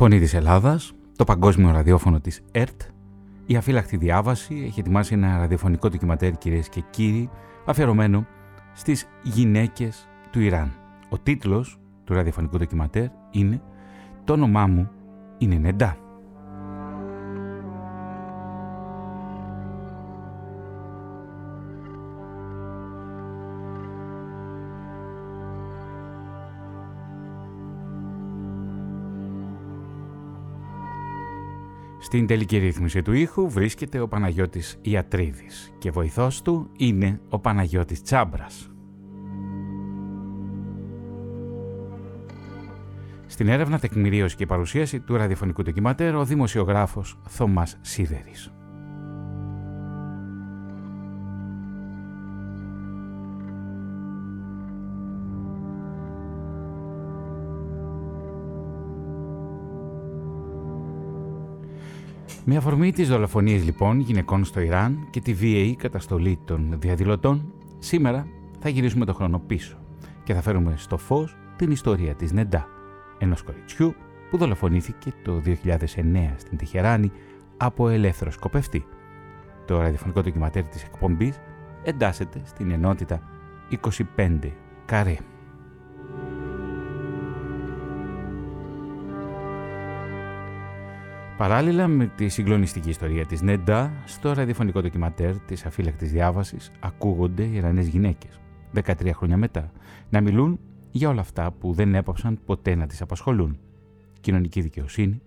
Φωνή της Ελλάδας, το παγκόσμιο ραδιόφωνο της ΕΡΤ, η αφύλακτη διάβαση έχει ετοιμάσει ένα ραδιοφωνικό ντοκιματέρ κυρίες και κύριοι αφιερωμένο στις γυναίκες του Ιράν. Ο τίτλος του ραδιοφωνικού ντοκιματέρ είναι «Το όνομά μου είναι Νεντά». Στην τελική ρύθμιση του ήχου βρίσκεται ο Παναγιώτης Ιατρίδης και βοηθός του είναι ο Παναγιώτης Τσάμπρας. Στην έρευνα τεκμηρίωση και παρουσίαση του ραδιοφωνικού ντοκιματέρ ο δημοσιογράφος Θωμάς Σίδερης. Με αφορμή τις δολοφονίες λοιπόν γυναικών στο Ιράν και τη βίαιη καταστολή των διαδηλωτών, σήμερα θα γυρίσουμε το χρόνο πίσω και θα φέρουμε στο φως την ιστορία της Νεντά, ενός κοριτσιού που δολοφονήθηκε το 2009 στην Τεχεράνη από ελεύθερο σκοπευτή. Το ραδιοφωνικό ντοκιματέρ της εκπομπής εντάσσεται στην ενότητα 25 Καρέ. Παράλληλα με τη συγκλονιστική ιστορία της Νέντα, στο ραδιοφωνικό ντοκιματέρ της αφύλακτης διάβασης ακούγονται οι Ιρανές γυναίκες, 13 χρόνια μετά, να μιλούν για όλα αυτά που δεν έπαψαν ποτέ να τις απασχολούν. Κοινωνική δικαιοσύνη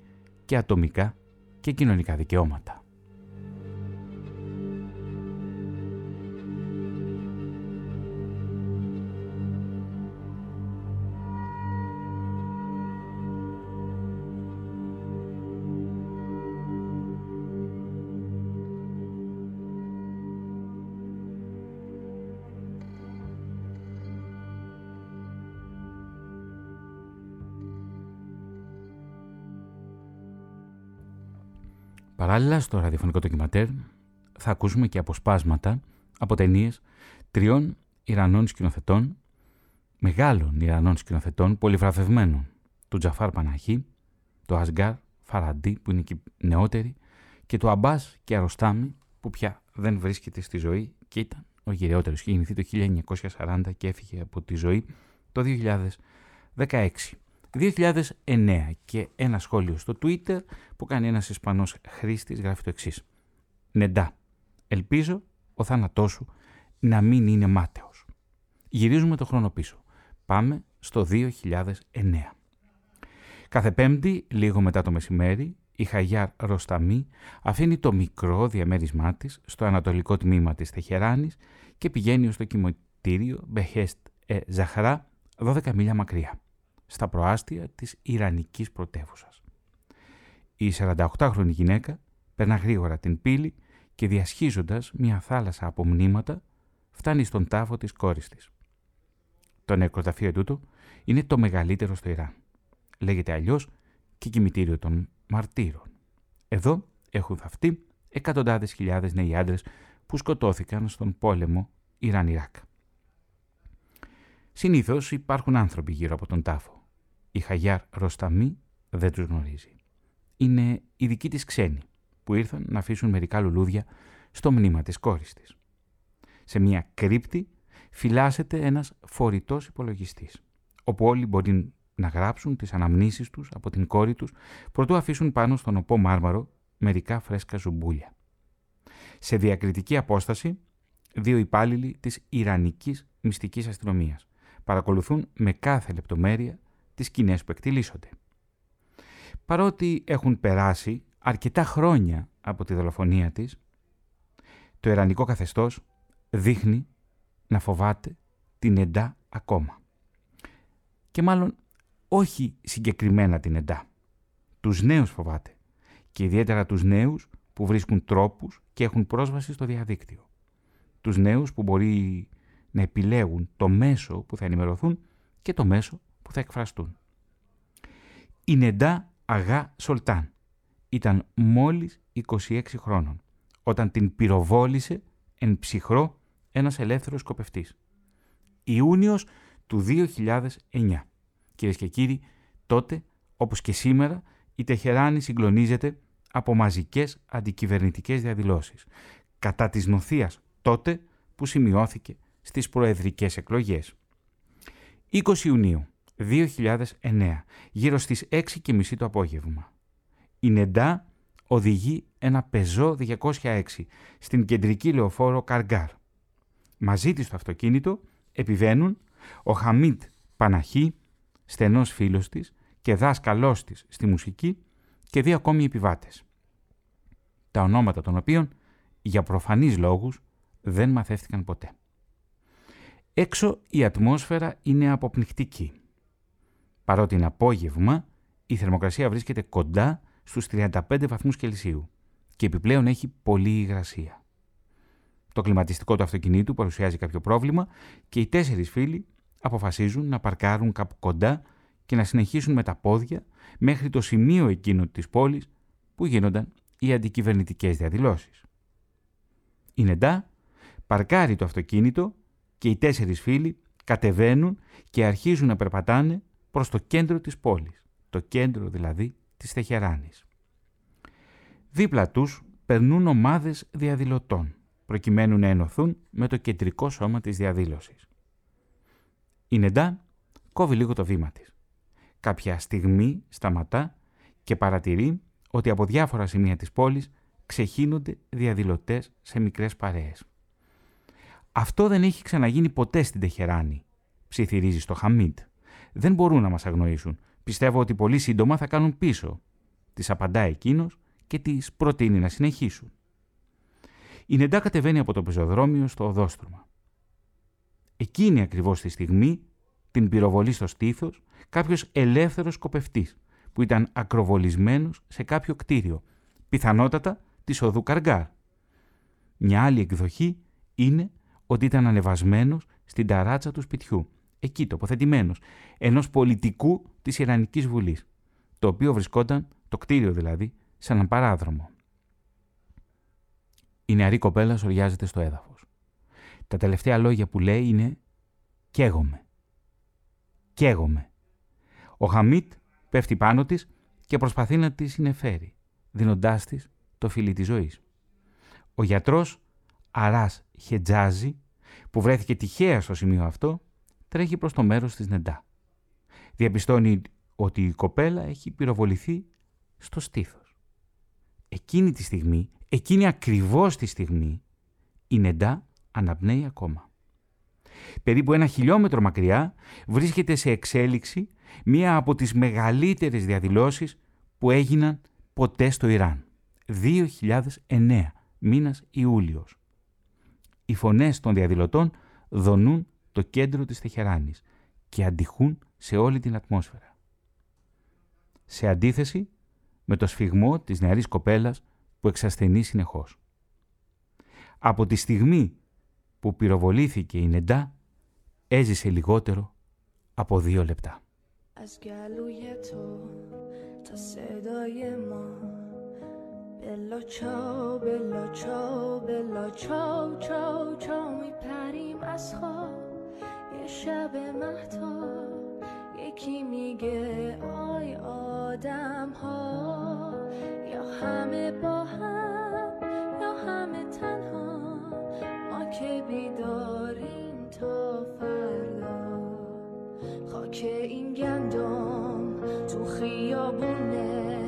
και ατομικά και κοινωνικά δικαιώματα. Παράλληλα στο ραδιοφωνικό ντοκιματέρ θα ακούσουμε και αποσπάσματα από ταινίες τριών Ιρανών σκηνοθετών, μεγάλων Ιρανών σκηνοθετών, πολυβραβευμένων, του Τζαφάρ Παναχή, του Ασγκάρ Φαραντί που είναι και νεότερη και του Αμπάς και Αροστάμι που πια δεν βρίσκεται στη ζωή και ήταν ο γυραιότερος. Είχε γεννηθεί το 1940 και έφυγε από τη ζωή το 2016. 2009 και ένα σχόλιο στο Twitter που κάνει ένας Ισπανός χρήστης γράφει το εξής. Νεντά, ελπίζω ο θάνατός σου να μην είναι μάταιος. Γυρίζουμε το χρόνο πίσω. Πάμε στο 2009. Κάθε πέμπτη, λίγο μετά το μεσημέρι, η Χαγιάρ Ροσταμή αφήνει το μικρό διαμέρισμά της στο ανατολικό τμήμα της Τεχεράνης και πηγαίνει στο κοιμωτήριο Μπεχέστ ε, Ζαχρά 12 μίλια μακριά στα προάστια της Ιρανικής πρωτεύουσας. Η 48χρονη γυναίκα περνά γρήγορα την πύλη και διασχίζοντας μια θάλασσα από μνήματα φτάνει στον τάφο της κόρης της. Το νεκροταφείο τούτο είναι το μεγαλύτερο στο Ιράν. Λέγεται αλλιώς και κημητήριο των μαρτύρων. Εδώ έχουν θαυτεί εκατοντάδες χιλιάδες νέοι άντρες που σκοτώθηκαν στον πόλεμο Ιράν-Ιράκ. Συνήθως υπάρχουν άνθρωποι γύρω από τον τάφο η Χαγιάρ Ροσταμή δεν τους γνωρίζει. Είναι οι δικοί της ξένοι που ήρθαν να αφήσουν μερικά λουλούδια στο μνήμα της κόρης της. Σε μια κρύπτη φυλάσσεται ένας φορητός υπολογιστής, όπου όλοι μπορεί να γράψουν τις αναμνήσεις τους από την κόρη τους, προτού αφήσουν πάνω στον οπό μάρμαρο μερικά φρέσκα ζουμπούλια. Σε διακριτική απόσταση, δύο υπάλληλοι της Ιρανικής μυστικής αστυνομίας παρακολουθούν με κάθε λεπτομέρεια τις σκηνές που εκτιλήσονται. Παρότι έχουν περάσει αρκετά χρόνια από τη δολοφονία της, το ερανικό καθεστώς δείχνει να φοβάται την εντά ακόμα. Και μάλλον όχι συγκεκριμένα την εντά. Τους νέους φοβάται και ιδιαίτερα τους νέους που βρίσκουν τρόπους και έχουν πρόσβαση στο διαδίκτυο. Τους νέους που μπορεί να επιλέγουν το μέσο που θα ενημερωθούν και το μέσο που θα εκφραστούν. Η Νεντά Αγά Σολτάν ήταν μόλις 26 χρόνων όταν την πυροβόλησε εν ψυχρό ένας ελεύθερος σκοπευτής. Ιούνιος του 2009. Κυρίες και κύριοι, τότε, όπως και σήμερα, η Τεχεράνη συγκλονίζεται από μαζικές αντικυβερνητικές διαδηλώσεις κατά της νοθείας τότε που σημειώθηκε στις προεδρικές εκλογές. 20 Ιουνίου 2009, γύρω στις 6.30 το απόγευμα. Η Νεντά οδηγεί ένα πεζό 206 στην κεντρική λεωφόρο Καργκάρ. Μαζί της στο αυτοκίνητο επιβαίνουν ο Χαμίτ Παναχή, στενός φίλος της και δάσκαλός της στη μουσική και δύο ακόμη επιβάτες. Τα ονόματα των οποίων, για προφανείς λόγους, δεν μαθεύτηκαν ποτέ. Έξω η ατμόσφαιρα είναι αποπνιχτική. Παρότι είναι απόγευμα, η θερμοκρασία βρίσκεται κοντά στους 35 βαθμούς Κελσίου και επιπλέον έχει πολλή υγρασία. Το κλιματιστικό του αυτοκινήτου παρουσιάζει κάποιο πρόβλημα και οι τέσσερις φίλοι αποφασίζουν να παρκάρουν κάπου κοντά και να συνεχίσουν με τα πόδια μέχρι το σημείο εκείνο της πόλης που γίνονταν οι αντικυβερνητικές διαδηλώσεις. Η Νεντά παρκάρει το αυτοκίνητο και οι τέσσερις φίλοι κατεβαίνουν και αρχίζουν να περπατάνε προς το κέντρο της πόλης, το κέντρο δηλαδή της Τεχεράνης. Δίπλα τους περνούν ομάδες διαδηλωτών, προκειμένου να ενωθούν με το κεντρικό σώμα της διαδήλωσης. Η Νεντά κόβει λίγο το βήμα της. Κάποια στιγμή σταματά και παρατηρεί ότι από διάφορα σημεία της πόλης ξεχύνονται διαδηλωτές σε μικρές παρέες. Αυτό δεν έχει ξαναγίνει ποτέ στην Τεχεράνη, ψιθυρίζει στο Χαμίτ. Δεν μπορούν να μας αγνοήσουν. Πιστεύω ότι πολύ σύντομα θα κάνουν πίσω. Της απαντά εκείνος και της προτείνει να συνεχίσουν. Η Νεντά κατεβαίνει από το πεζοδρόμιο στο οδόστρωμα. Εκείνη ακριβώς τη στιγμή την πυροβολεί στο στήθος κάποιος ελεύθερος σκοπευτής που ήταν ακροβολισμένος σε κάποιο κτίριο, πιθανότατα της οδού Καργκάρ. Μια άλλη εκδοχή είναι ότι ήταν ανεβασμένος στην ταράτσα του σπιτιού, εκεί τοποθετημένος, ενός πολιτικού της Ιρανικής Βουλής, το οποίο βρισκόταν, το κτίριο δηλαδή, σε έναν παράδρομο. Η νεαρή κοπέλα σοριάζεται στο έδαφος. Τα τελευταία λόγια που λέει είναι «Καίγομαι». «Καίγομαι». Ο Χαμίτ πέφτει πάνω της και προσπαθεί να τη συνεφέρει, δίνοντάς της το φιλί της ζωής. Ο γιατρός Αράς Χετζάζη, που βρέθηκε τυχαία στο σημείο αυτό, τρέχει προς το μέρος της Νεντά. Διαπιστώνει ότι η κοπέλα έχει πυροβοληθεί στο στήθος. Εκείνη τη στιγμή, εκείνη ακριβώς τη στιγμή, η Νεντά αναπνέει ακόμα. Περίπου ένα χιλιόμετρο μακριά βρίσκεται σε εξέλιξη μία από τις μεγαλύτερες διαδηλώσεις που έγιναν ποτέ στο Ιράν. 2009, μήνας Ιούλιος. Οι φωνές των διαδηλωτών δονούν το κέντρο της Τεχεράνης και αντιχούν σε όλη την ατμόσφαιρα. Σε αντίθεση με το σφιγμό της νεαρής κοπέλας που εξασθενεί συνεχώς. Από τη στιγμή που πυροβολήθηκε η Νεντά, έζησε λιγότερο από δύο λεπτά. بلا چاو بلا چاو بلا چاو چاو چاو میپریم از خواب یه شب مهتا یکی میگه آی آدم ها یا همه با هم یا همه تنها ما که بیداریم تا فردا. خاک این گندم تو خیابونه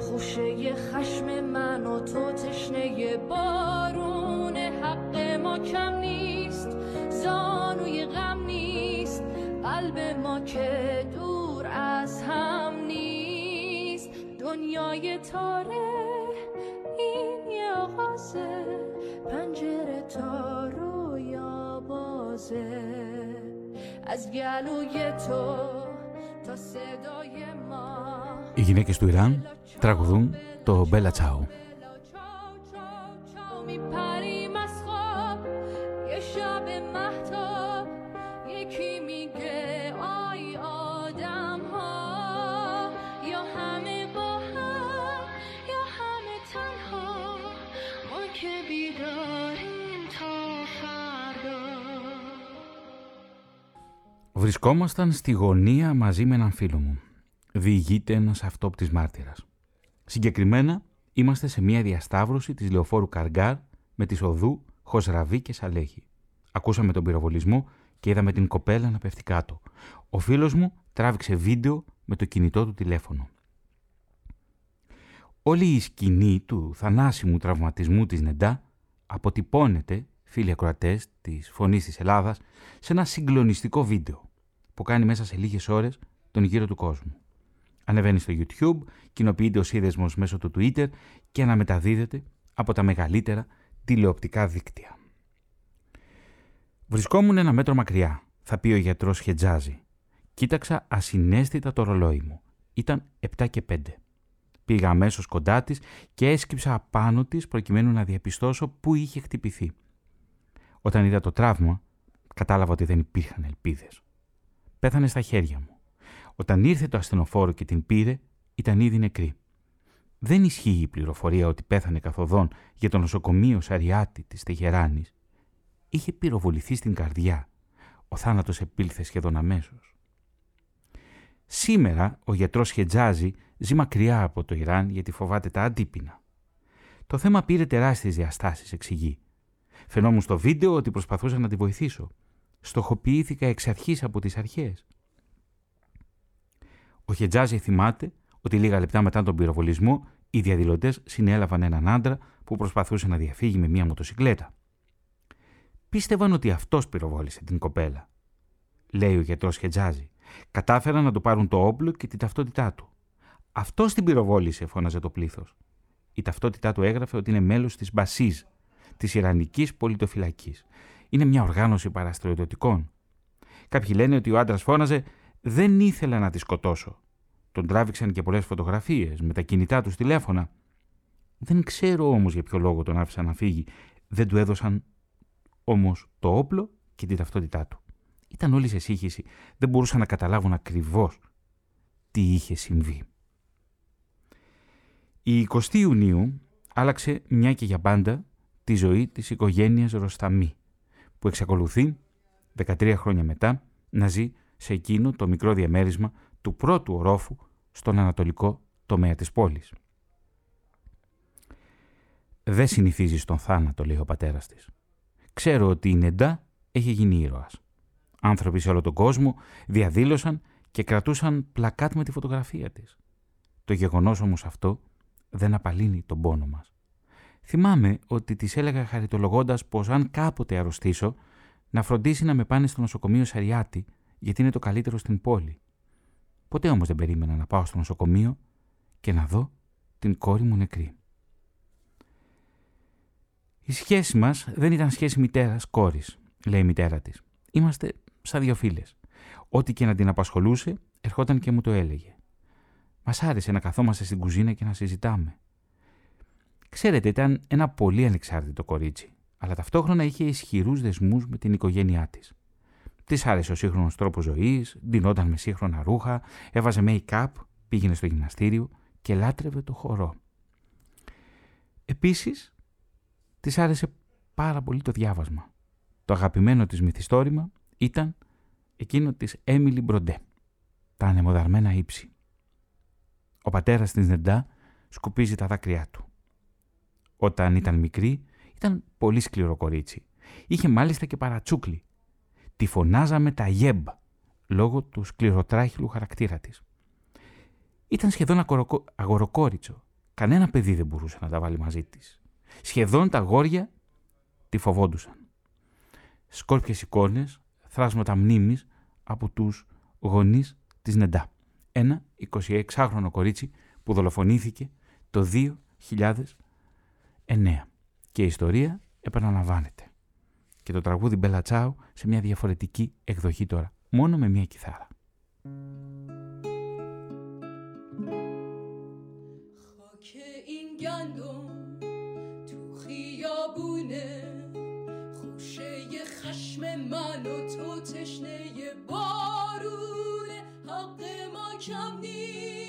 خوشه خشم من و تو تشنه بارون حق ما کم که دور از هم نیست دنیای تاره این یه آغازه پنجره تا رویا بازه از گلوی تو تا صدای ما Οι γυναίκες του Ιράν τραγουδούν το Μπέλα Τσάου. Βρισκόμασταν στη γωνία μαζί με έναν φίλο μου. Διηγείται ένας αυτόπτης μάρτυρας. Συγκεκριμένα, είμαστε σε μια διασταύρωση της λεωφόρου Καργκάρ με τη οδού Χωσραβή και Σαλέχη. Ακούσαμε τον πυροβολισμό και είδαμε την κοπέλα να πέφτει κάτω. Ο φίλος μου τράβηξε βίντεο με το κινητό του τηλέφωνο. Όλη η σκηνή του θανάσιμου τραυματισμού της Νεντά αποτυπώνεται, φίλοι ακροατές της Φωνής της Ελλάδας, σε ένα συγκλονιστικό βίντεο που κάνει μέσα σε λίγες ώρες τον γύρο του κόσμου. Ανεβαίνει στο YouTube, κοινοποιείται ο σύνδεσμος μέσω του Twitter και αναμεταδίδεται από τα μεγαλύτερα τηλεοπτικά δίκτυα. Βρισκόμουν ένα μέτρο μακριά, θα πει ο γιατρός Χετζάζη. Κοίταξα ασυναίσθητα το ρολόι μου. Ήταν 7 και 5. Πήγα αμέσως κοντά της και έσκυψα απάνω της προκειμένου να διαπιστώσω πού είχε χτυπηθεί. Όταν είδα το τραύμα, κατάλαβα ότι δεν υπήρχαν ελπίδες. Πέθανε στα χέρια μου. Όταν ήρθε το ασθενοφόρο και την πήρε, ήταν ήδη νεκρή. Δεν ισχύει η πληροφορία ότι πέθανε καθοδόν για το νοσοκομείο Σαριάτη της Τεχεράνης. Είχε πυροβοληθεί στην καρδιά. Ο θάνατος επήλθε σχεδόν αμέσως. Σήμερα ο γιατρός Χετζάζη ζει μακριά από το Ιράν γιατί φοβάται τα αντίπεινα. Το θέμα πήρε τεράστιες διαστάσεις, εξηγεί. Φαινόμουν στο βίντεο ότι προσπαθούσα να τη βοηθήσω. Στοχοποιήθηκα εξ αρχής από τις αρχές. Ο Χετζάζη θυμάται ότι λίγα λεπτά μετά τον πυροβολισμό οι διαδηλωτές συνέλαβαν έναν άντρα που προσπαθούσε να διαφύγει με μία μοτοσυκλέτα. Πίστευαν ότι αυτός πυροβόλησε την κοπέλα. Λέει ο γιατρός Χετζάζη. Κατάφεραν να του πάρουν το όπλο και την ταυτότητά του. Αυτός την πυροβόλησε, φώναζε το πλήθος. Η ταυτότητά του έγραφε ότι είναι μέλος της Μπασίζ, της Ιρανικής Πολιτοφυλακής. Είναι μια οργάνωση παραστρατιωτικών. Κάποιοι λένε ότι ο άντρας φώναζε Δεν ήθελα να τη σκοτώσω. Τον τράβηξαν και πολλές φωτογραφίες με τα κινητά του τηλέφωνα. Δεν ξέρω όμως για ποιο λόγο τον άφησαν να φύγει. Δεν του έδωσαν όμως το όπλο και την ταυτότητά του. Ήταν όλοι σε σύγχυση. Δεν μπορούσαν να καταλάβουν ακριβώς τι είχε συμβεί. Η 20 Ιουνίου άλλαξε μια και για πάντα τη ζωή της οικογένειας Ροσταμή, που εξακολουθεί 13 χρόνια μετά να ζει σε εκείνο το μικρό διαμέρισμα του πρώτου ορόφου στον ανατολικό τομέα της πόλης. «Δεν συνηθίζει τον θάνατο», λέει ο πατέρας της. «Ξέρω ότι η Νεντά έχει γίνει ήρωας. Άνθρωποι σε όλο τον κόσμο διαδήλωσαν και κρατούσαν πλακάτ με τη φωτογραφία της. Το γεγονός όμως αυτό δεν απαλύνει τον πόνο μας. Θυμάμαι ότι της έλεγα χαριτολογώντας πως αν κάποτε αρρωστήσω, να φροντίσει να με πάνε στο νοσοκομείο Σαριάτη, γιατί είναι το καλύτερο στην πόλη. Ποτέ όμως δεν περίμενα να πάω στο νοσοκομείο και να δω την κόρη μου νεκρή. Η σχέση μας δεν ήταν σχέση μητέρας-κόρης, λέει η μητέρα της. Είμαστε σαν δύο φίλες. Ό,τι και να την απασχολούσε, ερχόταν και μου το έλεγε. Μας άρεσε να καθόμαστε στην κουζίνα και να συζητάμε. Ξέρετε, ήταν ένα πολύ ανεξάρτητο κορίτσι, αλλά ταυτόχρονα είχε ισχυρούς δεσμούς με την οικογένειά της. Της άρεσε ο σύγχρονος τρόπος ζωής, ντυνόταν με σύγχρονα ρούχα, έβαζε make-up, πήγαινε στο γυμναστήριο και λάτρευε το χορό. Επίσης, της άρεσε πάρα πολύ το διάβασμα. Το αγαπημένο της μυθιστόρημα ήταν εκείνο της Έμιλι Μπροντέ, τα ανεμοδαρμένα ύψη. Ο πατέρας της Νεντά σκουπίζει τα δάκρυά του. Όταν ήταν μικρή, ήταν πολύ σκληρό κορίτσι. Είχε μάλιστα και παρατσούκλι. Τη φωνάζαμε τα γέμπ, λόγω του σκληροτράχυλου χαρακτήρα της. Ήταν σχεδόν αγοροκόριτσο. Κανένα παιδί δεν μπορούσε να τα βάλει μαζί της. Σχεδόν τα γόρια τη φοβόντουσαν. Σκόρπιες εικόνες, θράσματα μνήμης από τους γονείς της Νεντά ένα 26χρονο κορίτσι που δολοφονήθηκε το 2009. Και η ιστορία επαναλαμβάνεται. Και το τραγούδι Μπελατσάου σε μια διαφορετική εκδοχή τώρα, μόνο με μια κιθάρα. کم نیست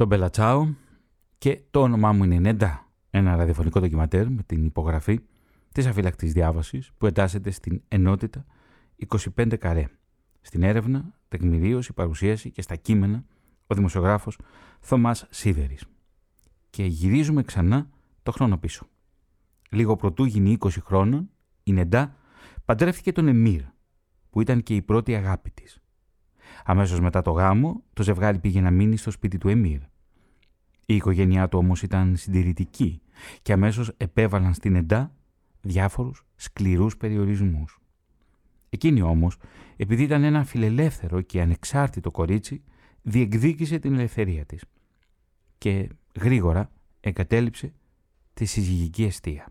Το Μπελατσάο και το όνομά μου είναι Νέντα, ένα ραδιοφωνικό ντοκιματέρ με την υπογραφή της αφυλακτής διάβασης που εντάσσεται στην ενότητα 25 καρέ. Στην έρευνα, τεκμηρίωση, παρουσίαση και στα κείμενα ο δημοσιογράφος Θωμάς Σίδερης. Και γυρίζουμε ξανά το χρόνο πίσω. Λίγο πρωτού γίνει 20 χρόνων, η Νεντά παντρεύτηκε τον Εμμύρ, που ήταν και η πρώτη αγάπη της. Αμέσως μετά το γάμο, το ζευγάρι πήγε να μείνει στο σπίτι του Εμμύρ. Η οικογένειά του όμως ήταν συντηρητική και αμέσως επέβαλαν στην Εντά διάφορους σκληρούς περιορισμούς. Εκείνη όμως, επειδή ήταν ένα φιλελεύθερο και ανεξάρτητο κορίτσι, διεκδίκησε την ελευθερία της και γρήγορα εγκατέλειψε τη συζυγική αιστεία.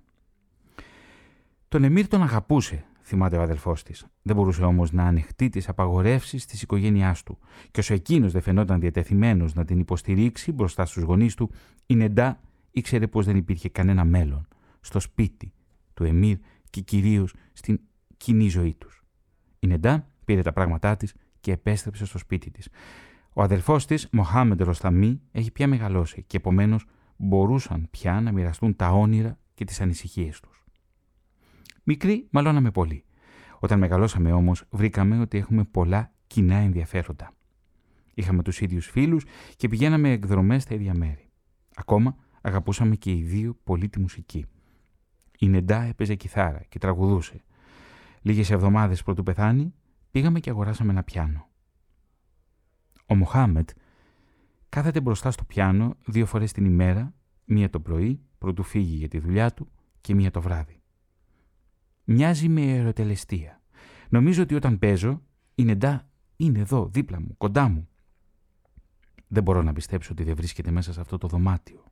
Τον Εμμύρ τον αγαπούσε θυμάται ο αδελφός της. Δεν μπορούσε όμως να ανεχτεί τις απαγορεύσεις της οικογένειάς του, και όσο εκείνος δεν φαινόταν διατεθειμένος να την υποστηρίξει μπροστά στους γονείς του, η Νεντά ήξερε πως δεν υπήρχε κανένα μέλλον στο σπίτι του Εμμύρ και κυρίως στην κοινή ζωή τους. Η Νεντά πήρε τα πράγματά της και επέστρεψε στο σπίτι της. Ο αδελφό της, Μοχάμεντ Ροσταμή, έχει πια μεγαλώσει και επομένως μπορούσαν πια να μοιραστούν τα όνειρα και τις ανησυχίες τους. Μικροί μαλώναμε πολύ. Όταν μεγαλώσαμε όμως, βρήκαμε ότι έχουμε πολλά κοινά ενδιαφέροντα. Είχαμε τους ίδιους φίλους και πηγαίναμε εκδρομές στα ίδια μέρη. Ακόμα αγαπούσαμε και οι δύο πολύ τη μουσική. Η Νεντά έπαιζε κιθάρα και τραγουδούσε. Λίγες εβδομάδες πρωτού πεθάνει, πήγαμε και αγοράσαμε ένα πιάνο. Ο Μοχάμετ κάθεται μπροστά στο πιάνο δύο φορές την ημέρα, μία το πρωί, πρωτού φύγει για τη δουλειά του και μία το βράδυ. Μοιάζει με ερωτελεστία. Νομίζω ότι όταν παίζω, η Νεντά είναι εδώ, δίπλα μου, κοντά μου. Δεν μπορώ να πιστέψω ότι δεν βρίσκεται μέσα σε αυτό το δωμάτιο.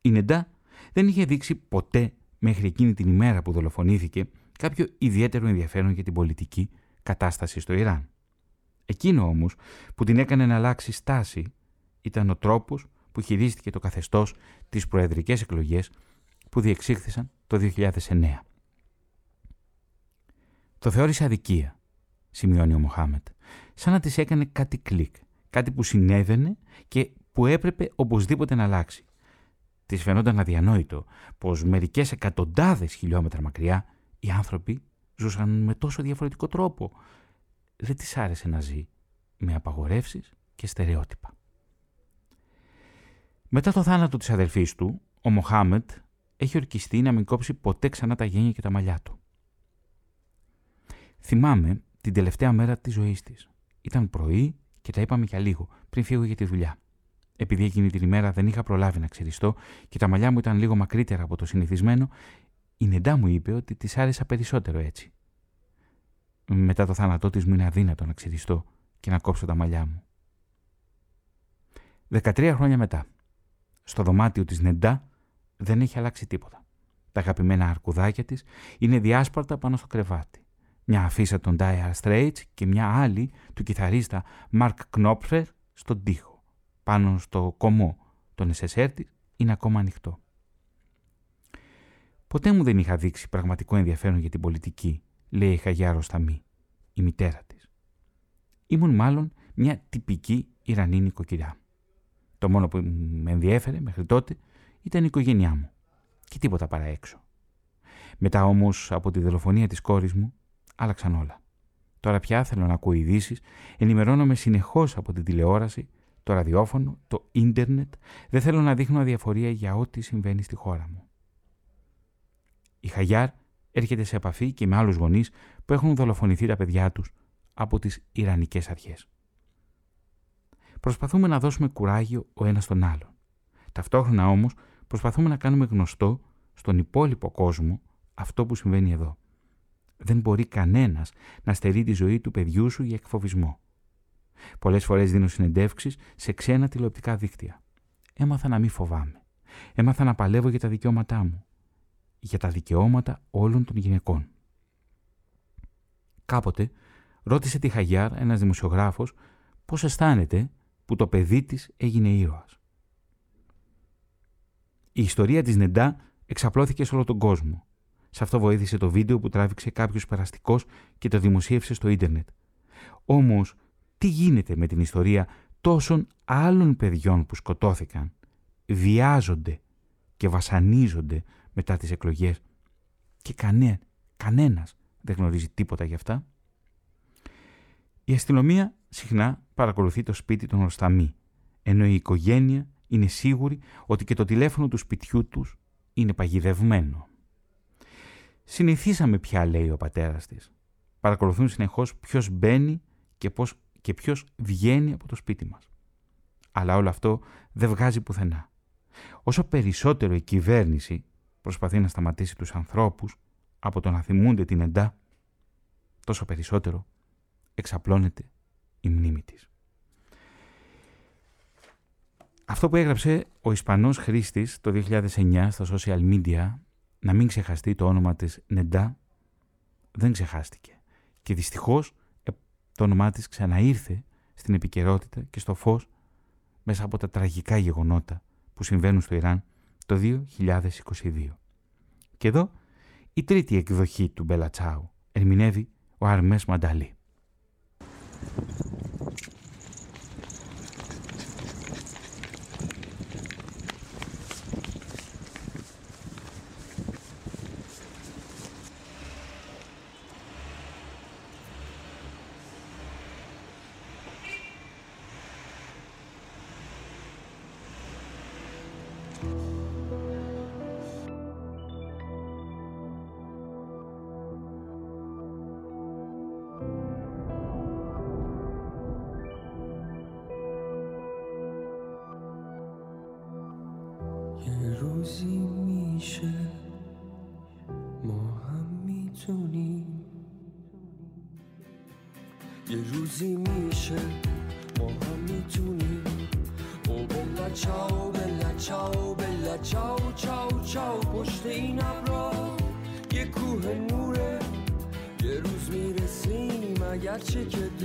Η Νεντά δεν είχε δείξει ποτέ μέχρι εκείνη την ημέρα που δολοφονήθηκε κάποιο ιδιαίτερο ενδιαφέρον για την πολιτική κατάσταση στο Ιράν. Εκείνο όμως που την έκανε να αλλάξει στάση ήταν ο τρόπος που χειρίστηκε το καθεστώς τις προεδρικές εκλογές που διεξήχθησαν το 2009. Το θεώρησε αδικία, σημειώνει ο Μοχάμετ, σαν να της έκανε κάτι κλικ, κάτι που συνέβαινε και που έπρεπε οπωσδήποτε να αλλάξει. Της φαινόταν αδιανόητο πως μερικές εκατοντάδες χιλιόμετρα μακριά οι άνθρωποι ζούσαν με τόσο διαφορετικό τρόπο. Δεν της άρεσε να ζει με απαγορεύσεις και στερεότυπα. Μετά το θάνατο της αδελφής του, ο Μοχάμετ έχει ορκιστεί να μην κόψει ποτέ ξανά τα γένια και τα μαλλιά του. Θυμάμαι την τελευταία μέρα της ζωής της. Ήταν πρωί και τα είπαμε για λίγο πριν φύγω για τη δουλειά. Επειδή εκείνη την ημέρα δεν είχα προλάβει να ξεριστώ και τα μαλλιά μου ήταν λίγο μακρύτερα από το συνηθισμένο, η Νεντά μου είπε ότι της άρεσα περισσότερο έτσι. Μετά το θάνατό της μου είναι αδύνατο να ξεριστώ και να κόψω τα μαλλιά μου. 13 χρόνια μετά, στο δωμάτιο της Νεντά δεν έχει αλλάξει τίποτα. Τα αγαπημένα αρκουδάκια της είναι διάσπαρτα πάνω στο κρεβάτι. Μια αφίσα των Dire Straits και μια άλλη του κιθαρίστα Mark Knopfler στον τοίχο. Πάνω στο κομμό των SSR της είναι ακόμα ανοιχτό. Ποτέ μου δεν είχα δείξει πραγματικό ενδιαφέρον για την πολιτική, λέει η Χαγιά Ροσταμή, η μητέρα της. Ήμουν μάλλον μια τυπική Ιρανή νοικοκυριά. Το μόνο που με ενδιέφερε μέχρι τότε ήταν η οικογένειά μου και τίποτα παρά έξω. Μετά όμως από τη δολοφονία της κόρης μου άλλαξαν όλα. Τώρα πια θέλω να ακούω ειδήσεις, ενημερώνομαι συνεχώς από την τηλεόραση, το ραδιόφωνο, το ίντερνετ, δεν θέλω να δείχνω αδιαφορία για ό,τι συμβαίνει στη χώρα μου. Η Χαγιάρ έρχεται σε επαφή και με άλλους γονείς που έχουν δολοφονηθεί τα παιδιά τους από τις Ιρανικές αρχές. Προσπαθούμε να δώσουμε κουράγιο ο ένας τον άλλον. Ταυτόχρονα όμως προσπαθούμε να κάνουμε γνωστό στον υπόλοιπο κόσμο αυτό που συμβαίνει εδώ. Δεν μπορεί κανένας να στερεί τη ζωή του παιδιού σου για εκφοβισμό. Πολλές φορές δίνω συνεντεύξεις σε ξένα τηλεοπτικά δίκτυα. Έμαθα να μην φοβάμαι. Έμαθα να παλεύω για τα δικαιώματά μου. Για τα δικαιώματα όλων των γυναικών. Κάποτε ρώτησε τη Χαγιάρ ένας δημοσιογράφος πώς αισθάνεται που το παιδί της έγινε ήρωας. Η ιστορία της Νεντά εξαπλώθηκε σε όλο τον κόσμο. Σε αυτό βοήθησε το βίντεο που τράβηξε κάποιος περαστικός και το δημοσίευσε στο ίντερνετ. Όμως, τι γίνεται με την ιστορία τόσων άλλων παιδιών που σκοτώθηκαν, βιάζονται και βασανίζονται μετά τις εκλογές και κανέ, κανένας δεν γνωρίζει τίποτα γι' αυτά; Η αστυνομία συχνά παρακολουθεί το σπίτι των Ροσταμή, ενώ η οικογένεια είναι σίγουρη ότι και το τηλέφωνο του σπιτιού τους είναι παγιδευμένο. Συνηθίσαμε πια, λέει ο πατέρας της. Παρακολουθούν συνεχώς ποιος μπαίνει και, πώς, και ποιος βγαίνει από το σπίτι μας. Αλλά όλο αυτό δεν βγάζει πουθενά. Όσο περισσότερο η κυβέρνηση προσπαθεί να σταματήσει τους ανθρώπους από το να θυμούνται την εντά, τόσο περισσότερο εξαπλώνεται η μνήμη της. Αυτό που έγραψε ο Ισπανός χρήστης το 2009 στα social media να μην ξεχαστεί το όνομα της Νεντά δεν ξεχάστηκε και δυστυχώς ε, το όνομά της ξαναήρθε στην επικαιρότητα και στο φως μέσα από τα τραγικά γεγονότα που συμβαίνουν στο Ιράν το 2022. Και εδώ η τρίτη εκδοχή του Μπελατσάου ερμηνεύει ο Αρμές Μανταλή. gerçek eder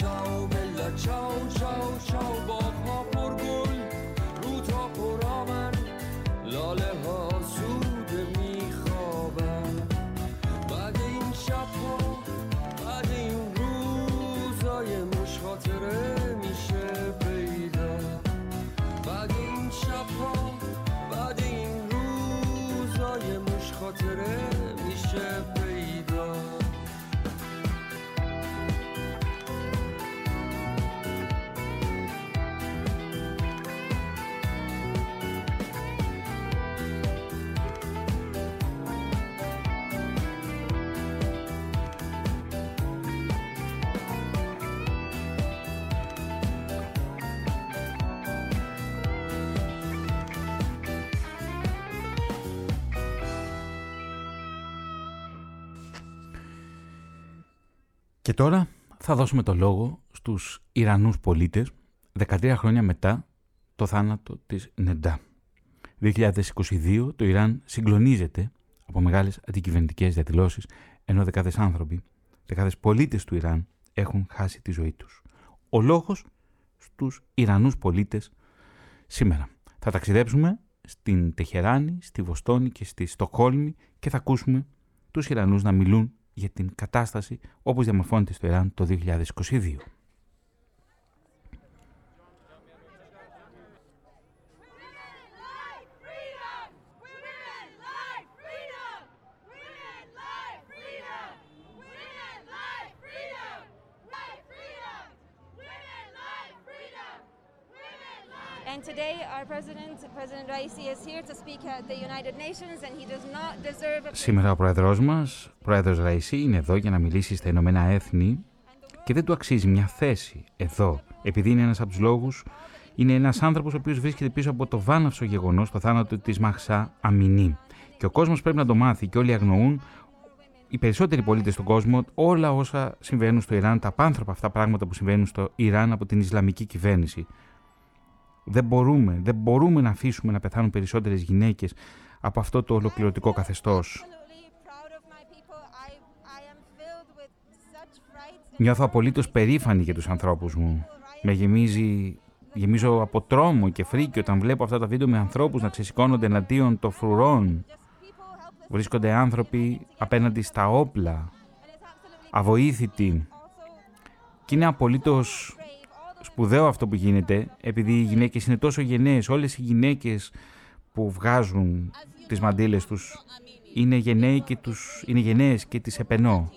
چاو بلا چاو چاو چاو با پر گل رو تا پرامن لاله ها خاطره میشه پیدا. بعد این شبها بعد این روزای مش خاطره میشه τώρα θα δώσουμε το λόγο στους Ιρανούς πολίτες 13 χρόνια μετά το θάνατο της Νεντά. 2022 το Ιράν συγκλονίζεται από μεγάλες αντικυβερνητικές διαδηλώσεις ενώ δεκάδες άνθρωποι, δεκάδες πολίτες του Ιράν έχουν χάσει τη ζωή τους. Ο λόγος στους Ιρανούς πολίτες σήμερα. Θα ταξιδέψουμε στην Τεχεράνη, στη Βοστόνη και στη Στοκχόλμη και θα ακούσουμε τους Ιρανούς να μιλούν για την κατάσταση όπως διαμορφώνεται στο Ιράν το 2022. And today, our president, President Raisi, is here to speak at the United Nations, and he does not deserve a. Σήμερα ο πρόεδρός μας, πρόεδρος Ραϊσί, είναι εδώ για να μιλήσει στα Ηνωμένα Έθνη και δεν του αξίζει μια θέση εδώ, επειδή είναι ένας από τους λόγους, είναι ένας άνθρωπος ο οποίος βρίσκεται πίσω από το βάναυσο γεγονός, το θάνατο της Μαχσά Αμινή. Και ο κόσμος πρέπει να το μάθει και όλοι αγνοούν οι περισσότεροι πολίτες στον κόσμο όλα όσα συμβαίνουν στο Ιράν, τα απάνθρωπα αυτά πράγματα που συμβαίνουν στο Ιράν από την Ισλαμική κυβέρνηση. Δεν μπορούμε, δεν μπορούμε να αφήσουμε να πεθάνουν περισσότερες γυναίκες από αυτό το ολοκληρωτικό καθεστώς. Νιώθω απολύτως περήφανη για τους ανθρώπους μου. Με γεμίζει, γεμίζω από τρόμο και φρίκι όταν βλέπω αυτά τα βίντεο με ανθρώπους να ξεσηκώνονται εναντίον των φρουρών. Βρίσκονται άνθρωποι απέναντι στα όπλα, αβοήθητοι. Και είναι απολύτως σπουδαίο αυτό που γίνεται, επειδή οι γυναίκες είναι τόσο γενναίες. Όλες οι γυναίκες που βγάζουν τις μαντήλες τους είναι, γενναίες και, τους, είναι γενναίες και τις επενώ.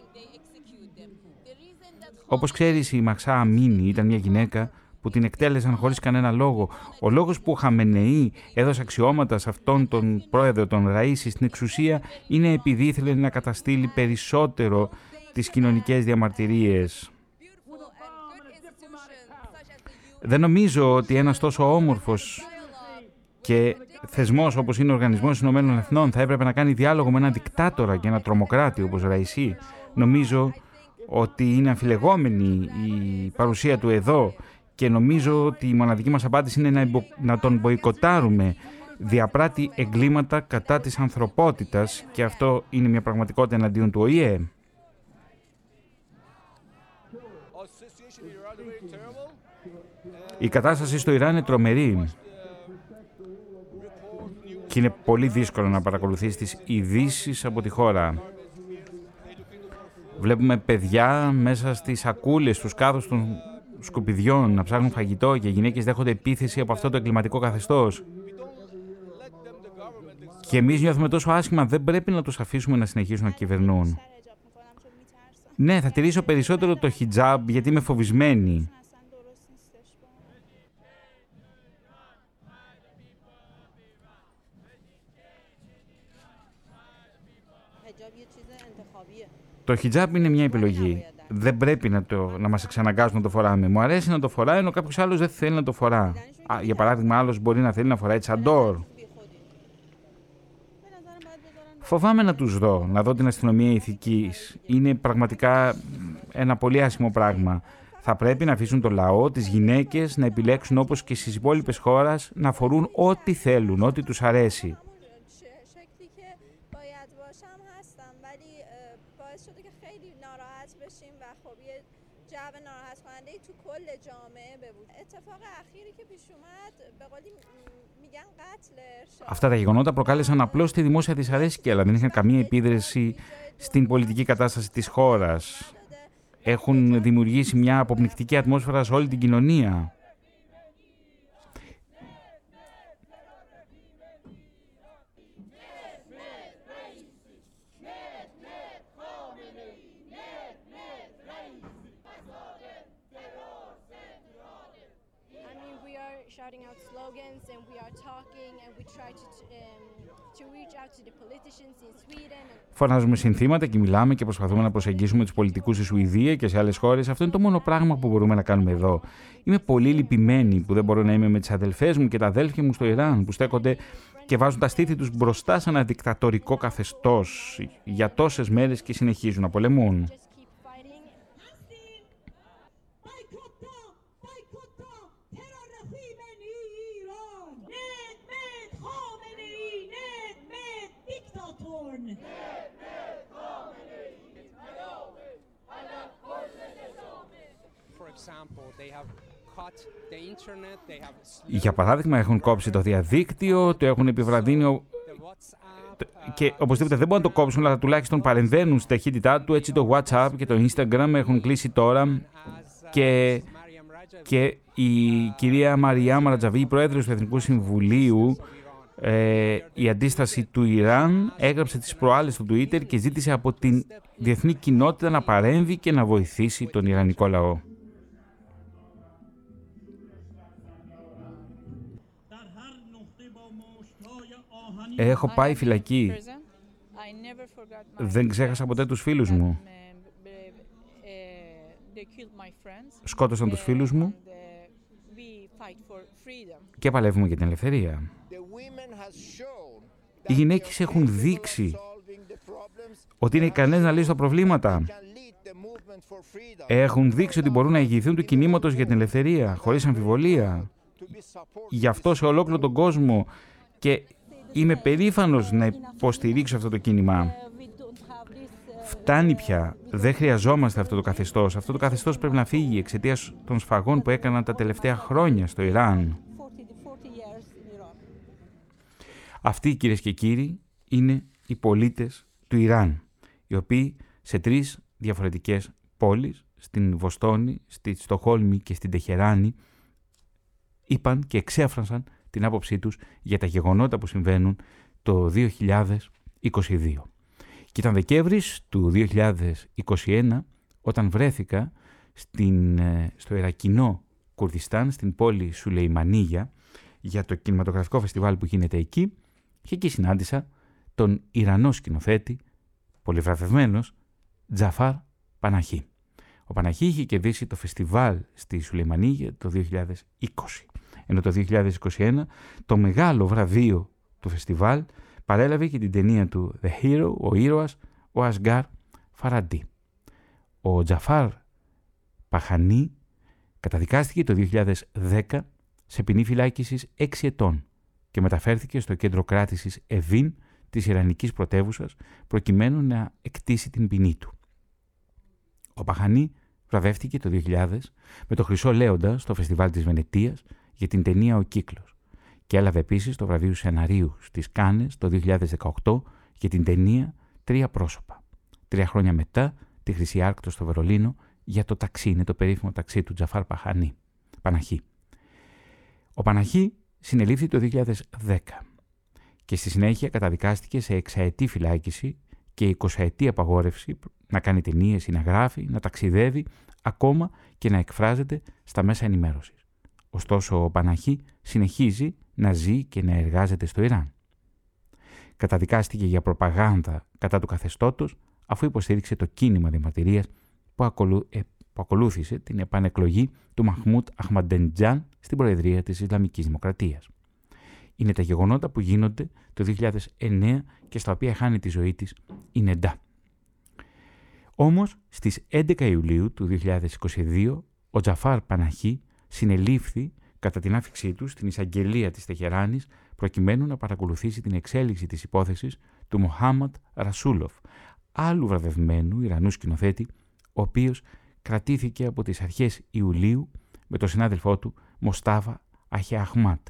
Όπως ξέρεις η Μαξά Αμίνη ήταν μια γυναίκα που την εκτέλεσαν χωρίς κανένα λόγο. Ο λόγος που ο Χαμενεή έδωσε αξιώματα σε αυτόν τον πρόεδρο, τον Ραΐση, στην εξουσία είναι επειδή ήθελε να καταστήλει περισσότερο τις κοινωνικές διαμαρτυρίες. Δεν νομίζω ότι ένας τόσο όμορφος και θεσμός όπως είναι ο Οργανισμός Ηνωμένων Εθνών θα έπρεπε να κάνει διάλογο με έναν δικτάτορα και έναν τρομοκράτη όπως Ραϊσί. Νομίζω ότι είναι αμφιλεγόμενη η παρουσία του εδώ και νομίζω ότι η μοναδική μας απάντηση είναι να, να τον μποϊκοτάρουμε διαπράττει εγκλήματα κατά της ανθρωπότητας και αυτό είναι μια πραγματικότητα εναντίον του ΟΗΕ. Η κατάσταση στο Ιράν είναι τρομερή και είναι πολύ δύσκολο να παρακολουθείς τις ειδήσει από τη χώρα. Βλέπουμε παιδιά μέσα στις σακούλες, στους κάδους των σκουπιδιών να ψάχνουν φαγητό και οι γυναίκες δέχονται επίθεση από αυτό το εγκληματικό καθεστώς. Και εμείς νιώθουμε τόσο άσχημα, δεν πρέπει να τους αφήσουμε να συνεχίσουν να κυβερνούν. Ναι, θα τηρήσω περισσότερο το χιτζάμπ γιατί είμαι φοβισμένη. Το χιτζάμπ είναι μια επιλογή. Δεν πρέπει να, το, να μας εξαναγκάζουν να το φοράμε. Μου αρέσει να το φοράει, ενώ κάποιος άλλος δεν θέλει να το φορά. Α, για παράδειγμα, άλλος μπορεί να θέλει να φοράει τσαντόρ. Φοβάμαι να τους δω, να δω την αστυνομία ηθικής. Είναι πραγματικά ένα πολύ άσχημο πράγμα. Θα πρέπει να αφήσουν το λαό, τις γυναίκες, να επιλέξουν όπως και στις υπόλοιπες χώρες, να φορούν ό,τι θέλουν, ό,τι τους αρέσει. Αυτά τα γεγονότα προκάλεσαν απλώς τη δημόσια δυσαρέσκεια, αλλά δεν είχαν καμία επίδραση στην πολιτική κατάσταση της χώρας. Έχουν δημιουργήσει μια αποπνικτική ατμόσφαιρα σε όλη την κοινωνία. Φωνάζουμε συνθήματα και μιλάμε και προσπαθούμε να προσεγγίσουμε τους πολιτικούς στη Σουηδία και σε άλλες χώρες. Αυτό είναι το μόνο πράγμα που μπορούμε να κάνουμε εδώ. Είμαι πολύ λυπημένη που δεν μπορώ να είμαι με τις αδελφές μου και τα αδέλφια μου στο Ιράν που στέκονται και βάζουν τα στήθη τους μπροστά σε ένα δικτατορικό καθεστώς για τόσες μέρες και συνεχίζουν να πολεμούν. Για παράδειγμα, έχουν κόψει το διαδίκτυο, το έχουν επιβραδύνει ο- και οπωσδήποτε δεν μπορούν να το κόψουν, αλλά τουλάχιστον παρεμβαίνουν στη ταχύτητά του. Έτσι το WhatsApp και το Instagram έχουν κλείσει τώρα και, και η κυρία Μαριά Μαρατζαβή, η πρόεδρος του Εθνικού Συμβουλίου, ε, η αντίσταση του Ιράν έγραψε τις προάλλες στο Twitter και ζήτησε από την διεθνή κοινότητα να παρέμβει και να βοηθήσει τον Ιρανικό λαό. Έχω πάει φυλακή. Δεν ξέχασα ποτέ τους φίλους μου. Σκότωσαν τους φίλους μου και παλεύουμε για την ελευθερία. Οι γυναίκες έχουν δείξει ότι είναι ικανές να λύσουν τα προβλήματα. Έχουν δείξει ότι μπορούν να ηγηθούν του κινήματος για την ελευθερία, χωρίς αμφιβολία. Γι' αυτό σε ολόκληρο τον κόσμο και είμαι περήφανος να υποστηρίξω αυτό το κίνημα. Φτάνει πια. Δεν χρειαζόμαστε αυτό το καθεστώς. Αυτό το καθεστώς πρέπει να φύγει εξαιτίας των σφαγών που έκαναν τα τελευταία χρόνια στο Ιράν. Αυτοί, κυρίες και κύριοι, είναι οι πολίτες του Ιράν, οι οποίοι σε τρεις διαφορετικές πόλεις, στην Βοστόνη, στη Στοχόλμη και στην Τεχεράνη, είπαν και εξέφρασαν την άποψή τους για τα γεγονότα που συμβαίνουν το 2022. Και ήταν Δεκέμβρης του 2021 όταν βρέθηκα στην, ε, στο Ιρακινό Κουρδιστάν, στην πόλη Σουλεϊμανίγια, για το κινηματογραφικό φεστιβάλ που γίνεται εκεί και εκεί συνάντησα τον Ιρανό σκηνοθέτη, πολυβραβευμένος, Τζαφάρ Παναχή. Ο Παναχή είχε κερδίσει το φεστιβάλ στη Σουλεϊμανίγια το 2020. Ενώ το 2021 το μεγάλο βραβείο του φεστιβάλ παρέλαβε και την ταινία του The Hero, ο ήρωας, ο Ασγκάρ Φαραντί. Ο Τζαφάρ Παχανή καταδικάστηκε το 2010 σε ποινή φυλάκισης 6 ετών και μεταφέρθηκε στο κέντρο κράτησης Εβίν της Ιρανικής πρωτεύουσας προκειμένου να εκτίσει την ποινή του. Ο Παχανή βραβεύτηκε το 2000 με το Χρυσό Λέοντα στο Φεστιβάλ της Βενετίας για την ταινία «Ο Κύκλος» και έλαβε επίσης το βραβείο σεναρίου στις Κάνες το 2018 για την ταινία «Τρία πρόσωπα». Τρία χρόνια μετά τη Χρυσή Άρκτο στο Βερολίνο για το ταξί, είναι το περίφημο ταξί του Τζαφάρ Παχανή, Παναχή. Ο Παναχή συνελήφθη το 2010 και στη συνέχεια καταδικάστηκε σε εξαετή φυλάκιση και 20 απαγόρευση να κάνει ταινίες ή να γράφει, να ταξιδεύει, ακόμα και να εκφράζεται στα μέσα ενημέρωσης. Ωστόσο, ο Παναχή συνεχίζει να ζει και να εργάζεται στο Ιράν. Καταδικάστηκε για προπαγάνδα κατά του καθεστώτος αφού υποστήριξε το κίνημα διαμαρτυρίας που, ακολου... ε, που ακολούθησε την επανεκλογή του Μαχμούτ Αχμαντεντζάν στην Προεδρία της Ισλαμικής Δημοκρατίας. Είναι τα γεγονότα που γίνονται το 2009 και στα οποία χάνει τη ζωή της η Νεντά. Όμως, στις 11 Ιουλίου του 2022, ο Τζαφάρ Παναχή συνελήφθη κατά την άφηξή του στην εισαγγελία της Τεχεράνης προκειμένου να παρακολουθήσει την εξέλιξη της υπόθεσης του Μοχάμαντ Ρασούλοφ, άλλου βραβευμένου Ιρανού σκηνοθέτη, ο οποίος κρατήθηκε από τις αρχές Ιουλίου με τον συνάδελφό του Μοστάβα Αχιαχμάτ.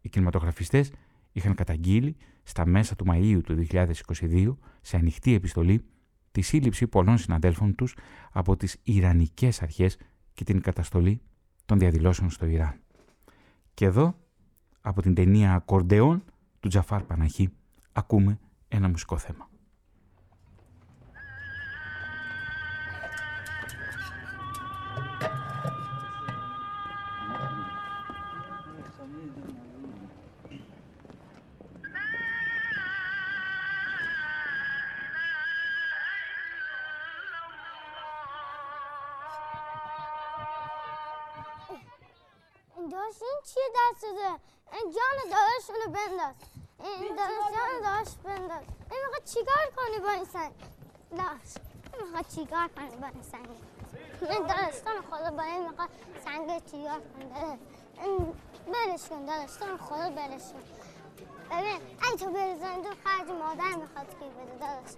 Οι κινηματογραφιστές είχαν καταγγείλει στα μέσα του Μαΐου του 2022 σε ανοιχτή επιστολή τη σύλληψη πολλών συναδέλφων τους από τις Ιρανικές αρχές και την καταστολή των διαδηλώσεων στο Ιράν. Και εδώ, από την ταινία «Ακορντεόν» του Τζαφάρ Παναχή, ακούμε ένα μουσικό θέμα. این داشت این چیه دستته این جان داداشونو بنداز این داداش جان داداش بنداز این می‌خواد چیکار کنی با این سنگ داشت این می‌خواد چیکار کنی با این سنگ این داداش خدا با این می‌خواد سنگ چیکار کنی داداش این بلش کن داداش تو رو خدا بلش کن ببین اگه تو بریزنی تو خرج مادر می‌خواد کی بده داداش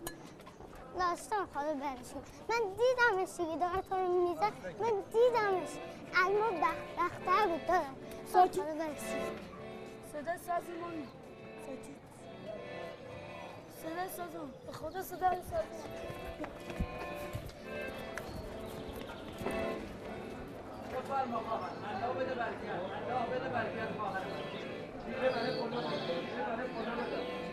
داشتم خدا برش. من دیدمش دیگه داره تو رو میزه من دیدمش اما بختر بود دارم ساکت صدا سازمون ساکت صدا سازمون به خدا صدا سازمون بفرما خواهر الله بده برکت الله بده برکت. خواهر دیره برای خدا دیره برای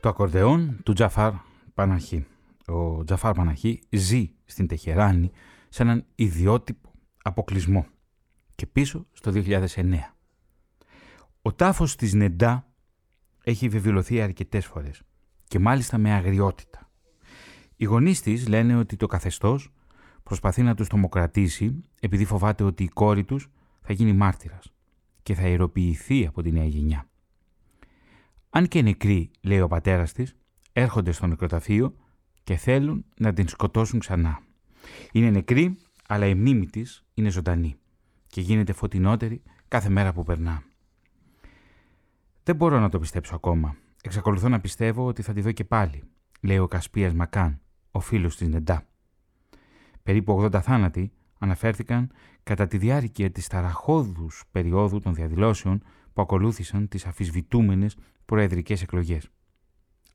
Το ακορδεόν του Τζαφάρ Παναχή. Ο Τζαφάρ Παναχή ζει στην Τεχεράνη σε έναν ιδιότυπο αποκλεισμό και πίσω στο 2009. Ο τάφος της Νεντά έχει βεβαιωθεί αρκετές φορές και μάλιστα με αγριότητα. Οι γονείς της λένε ότι το καθεστώς προσπαθεί να τους τομοκρατήσει επειδή φοβάται ότι η κόρη τους θα γίνει μάρτυρας και θα ιεροποιηθεί από τη νέα γενιά. Αν και νεκροί, λέει ο πατέρας της, έρχονται στο νεκροταφείο και θέλουν να την σκοτώσουν ξανά. Είναι νεκρή, αλλά η μνήμη της είναι ζωντανή και γίνεται φωτεινότερη κάθε μέρα που περνά. Δεν μπορώ να το πιστέψω ακόμα. Εξακολουθώ να πιστεύω ότι θα τη δω και πάλι, λέει ο Κασπίας Μακάν, ο φίλος της Νεντά. Περίπου 80 θάνατοι αναφέρθηκαν κατά τη διάρκεια της ταραχώδους περίοδου των διαδηλώσεων που ακολούθησαν τις αφισβητούμενες προεδρικές εκλογές.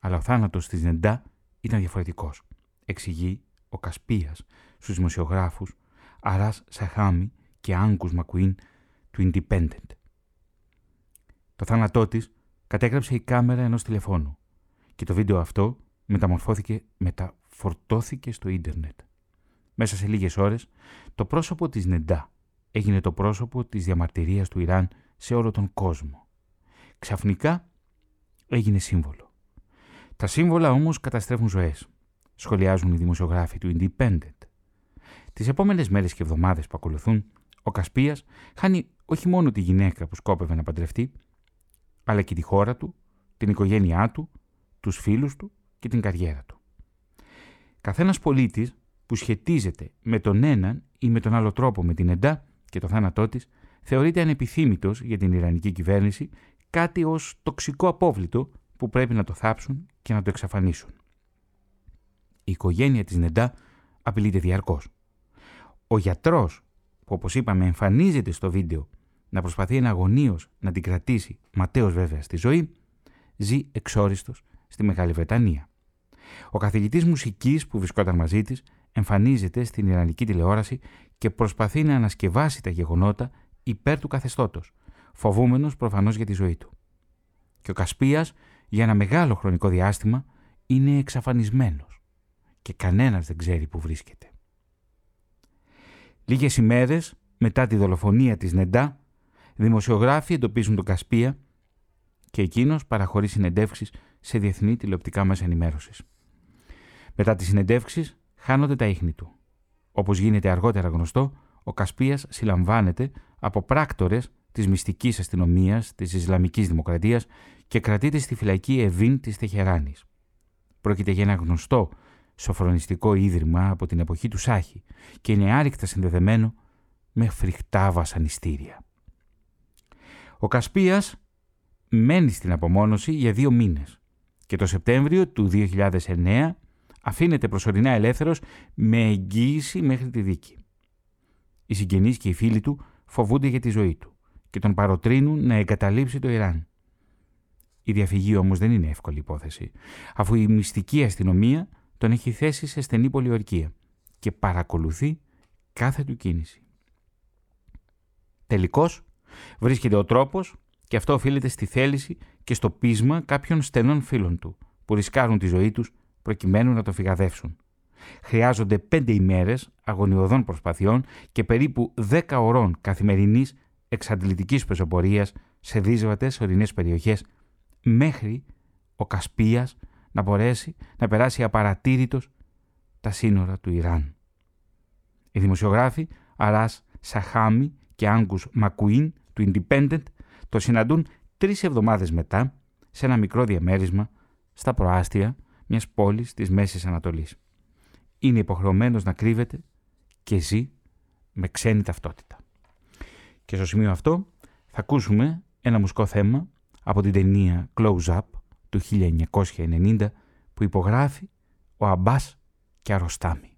Αλλά ο θάνατος της Νεντά ήταν διαφορετικός. Εξηγεί ο Κασπίας στους δημοσιογράφους Αράς Σαχάμι και Άγκους Μακουίν του Independent. Το θάνατό της κατέγραψε η κάμερα ενός τηλεφώνου και το βίντεο αυτό μεταμορφώθηκε, μεταφορτώθηκε στο ίντερνετ. Μέσα σε λίγες ώρες το πρόσωπο της Νεντά έγινε το πρόσωπο της διαμαρτυρίας του Ιράν σε όλο τον κόσμο. Ξαφνικά έγινε σύμβολο. Τα σύμβολα όμως καταστρέφουν ζωές, σχολιάζουν οι δημοσιογράφοι του Independent. Τις επόμενες μέρες και εβδομάδες που ακολουθούν, ο Κασπίας χάνει όχι μόνο τη γυναίκα που σκόπευε να παντρευτεί, αλλά και τη χώρα του, την οικογένειά του, τους φίλους του και την καριέρα του. Καθένας πολίτης που σχετίζεται με τον έναν ή με τον άλλο τρόπο με την ΕΝΤΑ και το θάνατό της, θεωρείται ανεπιθύμητος για την Ιρανική κυβέρνηση κάτι ως τοξικό απόβλητο που πρέπει να το θάψουν και να το εξαφανίσουν. Η οικογένεια της Νεντά απειλείται διαρκώς. Ο γιατρός που όπως είπαμε εμφανίζεται στο βίντεο να προσπαθεί εναγωνίως να την κρατήσει, ματέως βέβαια στη ζωή, ζει εξόριστος στη Μεγάλη Βρετανία. Ο καθηγητής μουσικής που βρισκόταν μαζί της εμφανίζεται στην Ιρανική τηλεόραση και προσπαθεί να ανασκευάσει τα γεγονότα υπέρ του καθεστώτος, φοβούμενος προφανώς για τη ζωή του. Και ο Κασπίας για ένα μεγάλο χρονικό διάστημα είναι εξαφανισμένος και κανένας δεν ξέρει που βρίσκεται. Λίγες ημέρες μετά τη δολοφονία της Νεντά, δημοσιογράφοι εντοπίζουν τον Κασπία και εκείνος παραχωρεί συνεντεύξεις σε διεθνή τηλεοπτικά μέσα ενημέρωσης. Μετά τις συνεντεύξεις χάνονται τα ίχνη του. Όπως γίνεται αργότερα γνωστό, ο Κασπίας συλλαμβάνεται από πράκτορες της μυστικής αστυνομίας της Ισλαμικής Δημοκρατίας και κρατείται στη φυλακή Εβίν της Τεχεράνης. Πρόκειται για ένα γνωστό σοφρονιστικό ίδρυμα από την εποχή του Σάχη και είναι άρρηκτα συνδεδεμένο με φρικτά βασανιστήρια. Ο Κασπίας μένει στην απομόνωση για δύο μήνες και το Σεπτέμβριο του 2009 αφήνεται προσωρινά ελεύθερος με εγγύηση μέχρι τη δίκη. Οι συγγενείς και οι φίλοι του φοβούνται για τη ζωή του και τον παροτρύνουν να εγκαταλείψει το Ιράν. Η διαφυγή όμως δεν είναι εύκολη υπόθεση, αφού η μυστική αστυνομία τον έχει θέσει σε στενή πολιορκία και παρακολουθεί κάθε του κίνηση. Τελικώς βρίσκεται ο τρόπος και αυτό οφείλεται στη θέληση και στο πείσμα κάποιων στενών φίλων του που ρισκάρουν τη ζωή τους προκειμένου να το φυγαδεύσουν. Χρειάζονται πέντε ημέρες αγωνιωδών προσπαθειών και περίπου δέκα ωρών καθημερινής εξαντλητικής πεζοπορίας σε δύσβατες ορεινές περιοχές μέχρι ο Κασπίας να μπορέσει να περάσει απαρατήρητος τα σύνορα του Ιράν. Οι δημοσιογράφοι Αράς Σαχάμι και Άγκους Μακουίν του Independent το συναντούν τρεις εβδομάδες μετά σε ένα μικρό διαμέρισμα στα προάστια μιας πόλης της Μέσης Ανατολής. Είναι υποχρεωμένος να κρύβεται και ζει με ξένη ταυτότητα. Και στο σημείο αυτό θα ακούσουμε ένα μουσικό θέμα από την ταινία Close Up του 1990 που υπογράφει ο Αμπάς και Αρωστάμι.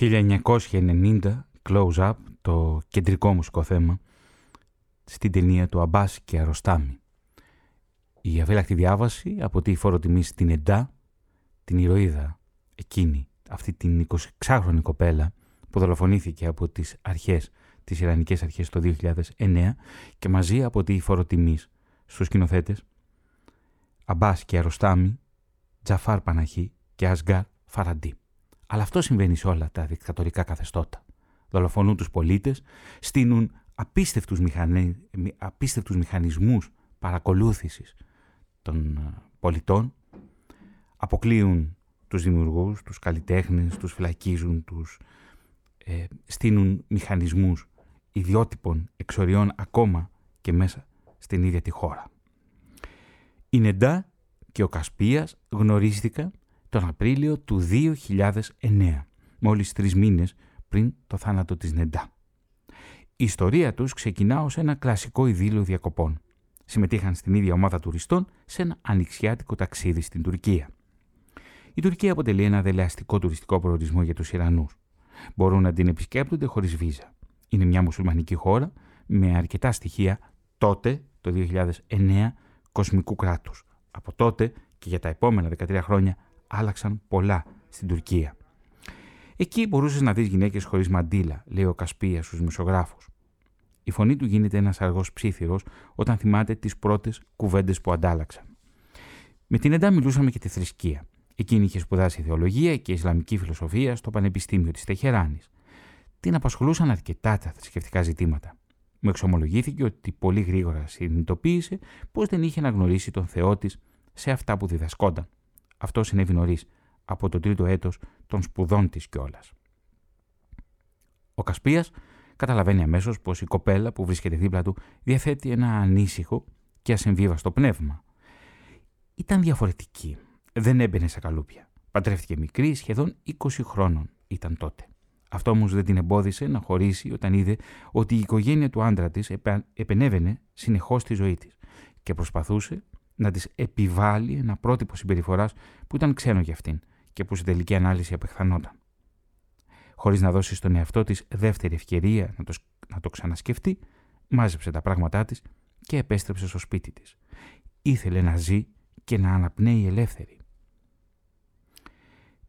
1990 Close Up, το κεντρικό μουσικό θέμα, στην ταινία του Αμπάς και Αροστάμι. Η αφέλακτη διάβαση από τη φόρο τιμή στην ΕΝΤΑ, την ηρωίδα εκείνη, αυτή την 26χρονη κοπέλα που δολοφονήθηκε από τις αρχές, τις Ιρανικές αρχές το 2009 και μαζί από τη φόρο τιμή στους σκηνοθέτες Αμπάς και Αροστάμι, Τζαφάρ Παναχή και Ασγκάρ Φαραντί. Αλλά αυτό συμβαίνει σε όλα τα δικτατορικά καθεστώτα. Δολοφονούν τους πολίτες, στείνουν απίστευτους, μηχανι... απίστευτους μηχανισμούς παρακολούθησης των ε, πολιτών, αποκλείουν τους δημιουργούς, τους καλλιτέχνες, τους φυλακίζουν, τους ε, στείνουν μηχανισμούς ιδιότυπων εξοριών ακόμα και μέσα στην ίδια τη χώρα. Η Νεντά και ο Κασπίας γνωρίστηκαν τον Απρίλιο του 2009, μόλις τρεις μήνες πριν το θάνατο της Νεντά. Η ιστορία τους ξεκινά ως ένα κλασικό ειδήλιο διακοπών. Συμμετείχαν στην ίδια ομάδα τουριστών σε ένα ανοιξιάτικο ταξίδι στην Τουρκία. Η Τουρκία αποτελεί ένα δελεαστικό τουριστικό προορισμό για τους Ιρανούς. Μπορούν να την επισκέπτονται χωρίς βίζα. Είναι μια μουσουλμανική χώρα με αρκετά στοιχεία τότε, το 2009, κοσμικού κράτους. Από τότε και για τα επόμενα 13 χρόνια άλλαξαν πολλά στην Τουρκία. Εκεί μπορούσες να δεις γυναίκες χωρίς μαντίλα, λέει ο Κασπίας στους δημοσιογράφου. Η φωνή του γίνεται ένας αργός ψήθυρος όταν θυμάται τις πρώτες κουβέντες που αντάλλαξαν. Με την Εντά μιλούσαμε και τη θρησκεία. Εκείνη είχε σπουδάσει θεολογία και Ισλαμική φιλοσοφία στο Πανεπιστήμιο της Τεχεράνης. Την απασχολούσαν αρκετά τα θρησκευτικά ζητήματα. Μου εξομολογήθηκε ότι πολύ γρήγορα συνειδητοποίησε πως δεν είχε αναγνωρίσει τον Θεό της σε αυτά που διδασκόταν. Αυτός συνέβη νωρίς, από το τρίτο έτος των σπουδών της κιόλας. Ο Κασπίας καταλαβαίνει αμέσως πως η κοπέλα που βρίσκεται δίπλα του διαθέτει ένα ανήσυχο και ασυμβίβαστο πνεύμα. Ήταν διαφορετική. Δεν έμπαινε σε καλούπια. Παντρεύτηκε μικρή, σχεδόν 20 χρόνων ήταν τότε. Αυτό όμως δεν την εμπόδισε να χωρίσει όταν είδε ότι η οικογένεια του άντρα της επενέβαινε συνεχώς τη ζωή της και προσπαθούσε να της επιβάλλει ένα πρότυπο συμπεριφοράς που ήταν ξένο για αυτήν και που στην τελική ανάλυση απεχθανόταν. Χωρίς να δώσει στον εαυτό της δεύτερη ευκαιρία να το, να το ξανασκεφτεί, μάζεψε τα πράγματά της και επέστρεψε στο σπίτι της. Ήθελε να ζει και να αναπνέει ελεύθερη.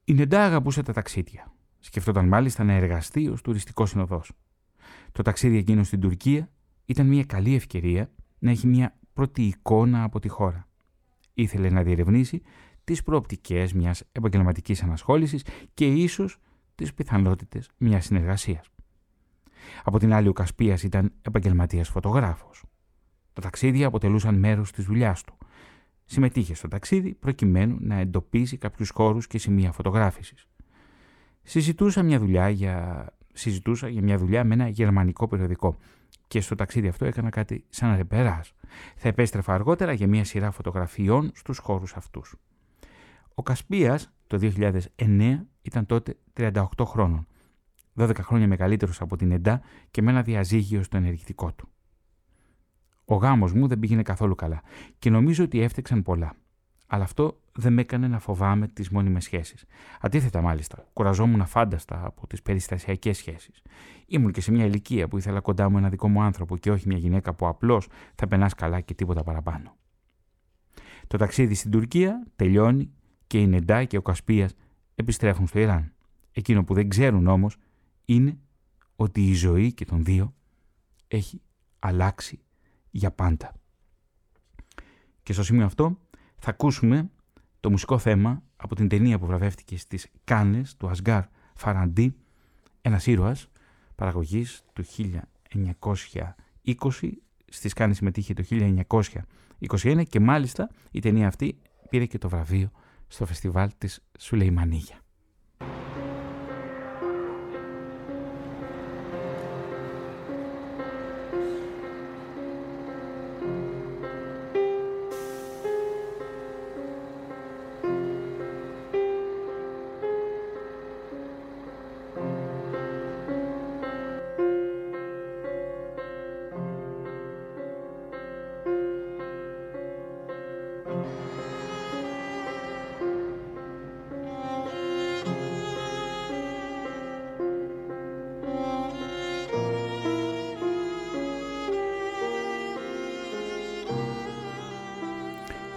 Η Νεντά αγαπούσε τα ταξίδια. Σκεφτόταν μάλιστα να εργαστεί ως τουριστικός συνοδός. Το ταξίδι εκείνο στην Τουρκία ήταν μια καλή ευκαιρία να έχει μια πρώτη εικόνα από τη χώρα. Ήθελε να διερευνήσει τις προοπτικές μιας επαγγελματικής ανασχόλησης και ίσως τις πιθανότητες μιας συνεργασίας. Από την άλλη ο Κασπίας ήταν επαγγελματίας φωτογράφος. Τα ταξίδια αποτελούσαν μέρος της δουλειάς του. Συμμετείχε στο ταξίδι προκειμένου να εντοπίσει κάποιους χώρους και σημεία φωτογράφησης. Συζητούσα μια δουλειά για... Συζητούσα για μια δουλειά με ένα γερμανικό περιοδικό και στο ταξίδι αυτό έκανα κάτι σαν ρεπεράς. Θα επέστρεφα αργότερα για μια σειρά φωτογραφιών στους χώρους αυτούς. Ο Κασπίας το 2009 ήταν τότε 38 χρόνων, 12 χρόνια μεγαλύτερος από την ΕΝΤΑ και με ένα διαζύγιο στο ενεργητικό του. Ο γάμος μου δεν πήγαινε καθόλου καλά και νομίζω ότι έφτεξαν πολλά. Αλλά αυτό δεν με έκανε να φοβάμαι τις μόνιμες σχέσεις. Αντίθετα, μάλιστα, κουραζόμουν αφάνταστα από τις περιστασιακές σχέσεις. Ήμουν και σε μια ηλικία που ήθελα κοντά μου ένα δικό μου άνθρωπο και όχι μια γυναίκα που απλώς θα περνάς καλά και τίποτα παραπάνω. Το ταξίδι στην Τουρκία τελειώνει και η Νεντά και ο Κασπίας επιστρέφουν στο Ιράν. Εκείνο που δεν ξέρουν όμως είναι ότι η ζωή και των δύο έχει αλλάξει για πάντα. Και στο σημείο αυτό θα ακούσουμε το μουσικό θέμα από την ταινία που βραβεύτηκε στις Κάνες του Ασγκάρ Φαραντί, ένας ήρωας παραγωγής του 1920, στις Κάνες συμμετείχε το 1921 και μάλιστα η ταινία αυτή πήρε και το βραβείο στο φεστιβάλ της Σουλεϊμανίγια.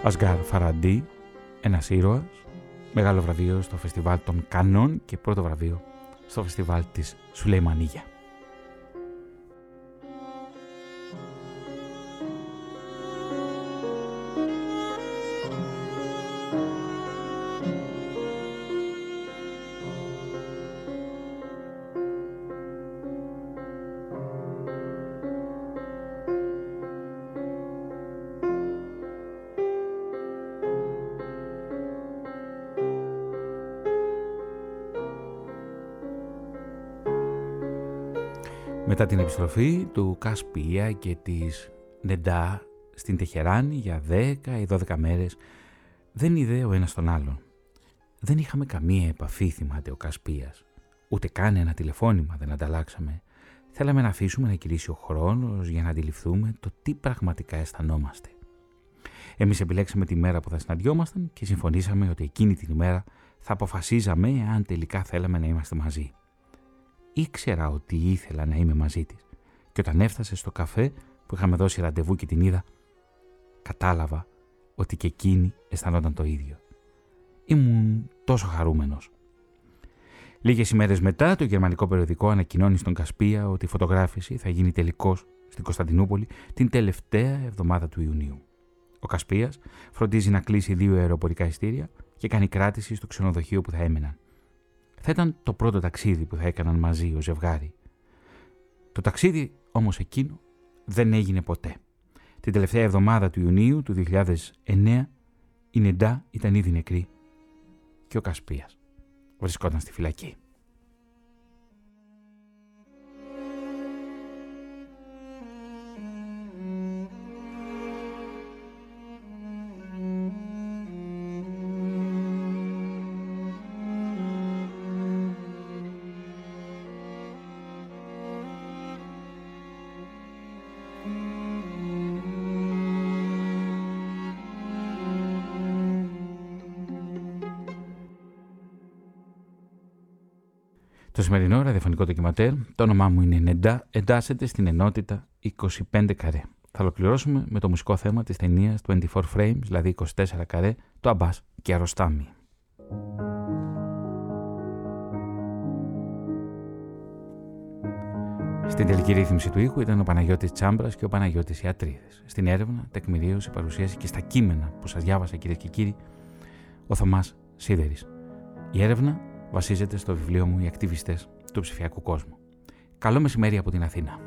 Ασγκάρ Φαραντί, ένας ήρωας, μεγάλο βραβείο στο φεστιβάλ των Κανών και πρώτο βραβείο στο φεστιβάλ της Σουλεϊμανίγια. Μετά την επιστροφή του Κασπία και της Νεντά στην Τεχεράνη για 10 ή 12 μέρες δεν είδε ο ένας τον άλλον. Δεν είχαμε καμία επαφή, θυμάται ο Κασπίας. Ούτε καν ένα τηλεφώνημα δεν ανταλλάξαμε. Θέλαμε να αφήσουμε να κυλήσει ο χρόνος για να αντιληφθούμε το τι πραγματικά αισθανόμαστε. Εμείς επιλέξαμε τη μέρα που θα συναντιόμασταν και συμφωνήσαμε ότι εκείνη την ημέρα θα αποφασίζαμε αν τελικά θέλαμε να είμαστε μαζί ήξερα ότι ήθελα να είμαι μαζί της και όταν έφτασε στο καφέ που είχαμε δώσει ραντεβού και την είδα, κατάλαβα ότι και εκείνη αισθανόταν το ίδιο. Ήμουν τόσο χαρούμενος. Λίγες ημέρες μετά, το γερμανικό περιοδικό ανακοινώνει στον Κασπία ότι η φωτογράφηση θα γίνει τελικώς στην Κωνσταντινούπολη την τελευταία εβδομάδα του Ιουνίου. Ο Κασπίας φροντίζει να κλείσει δύο αεροπορικά ειστήρια και κάνει κράτηση στο ξενοδοχείο που θα έμεναν θα ήταν το πρώτο ταξίδι που θα έκαναν μαζί ο ζευγάρι. Το ταξίδι όμως εκείνο δεν έγινε ποτέ. Την τελευταία εβδομάδα του Ιουνίου του 2009 η Νεντά ήταν ήδη νεκρή και ο Κασπίας βρισκόταν στη φυλακή. Σημερινό ραδιοφωνικό ντοκιματέρ, το όνομά μου είναι Νεντά, εντάσσεται στην ενότητα 25 καρέ. Θα ολοκληρώσουμε με το μουσικό θέμα της ταινίας 24 frames, δηλαδή 24 καρέ, το Αμπάς και Αρωστάμι. Στην τελική ρύθμιση του ήχου ήταν ο Παναγιώτης Τσάμπρας και ο Παναγιώτης Ιατρίδης. Στην έρευνα, τεκμηρίωση, παρουσίαση και στα κείμενα που σας διάβασα κυρίες και κύριοι, ο Θωμάς Σίδερης. Η έρευνα βασίζεται στο βιβλίο μου «Οι ακτιβιστές του ψηφιακού κόσμου». Καλό μεσημέρι από την Αθήνα.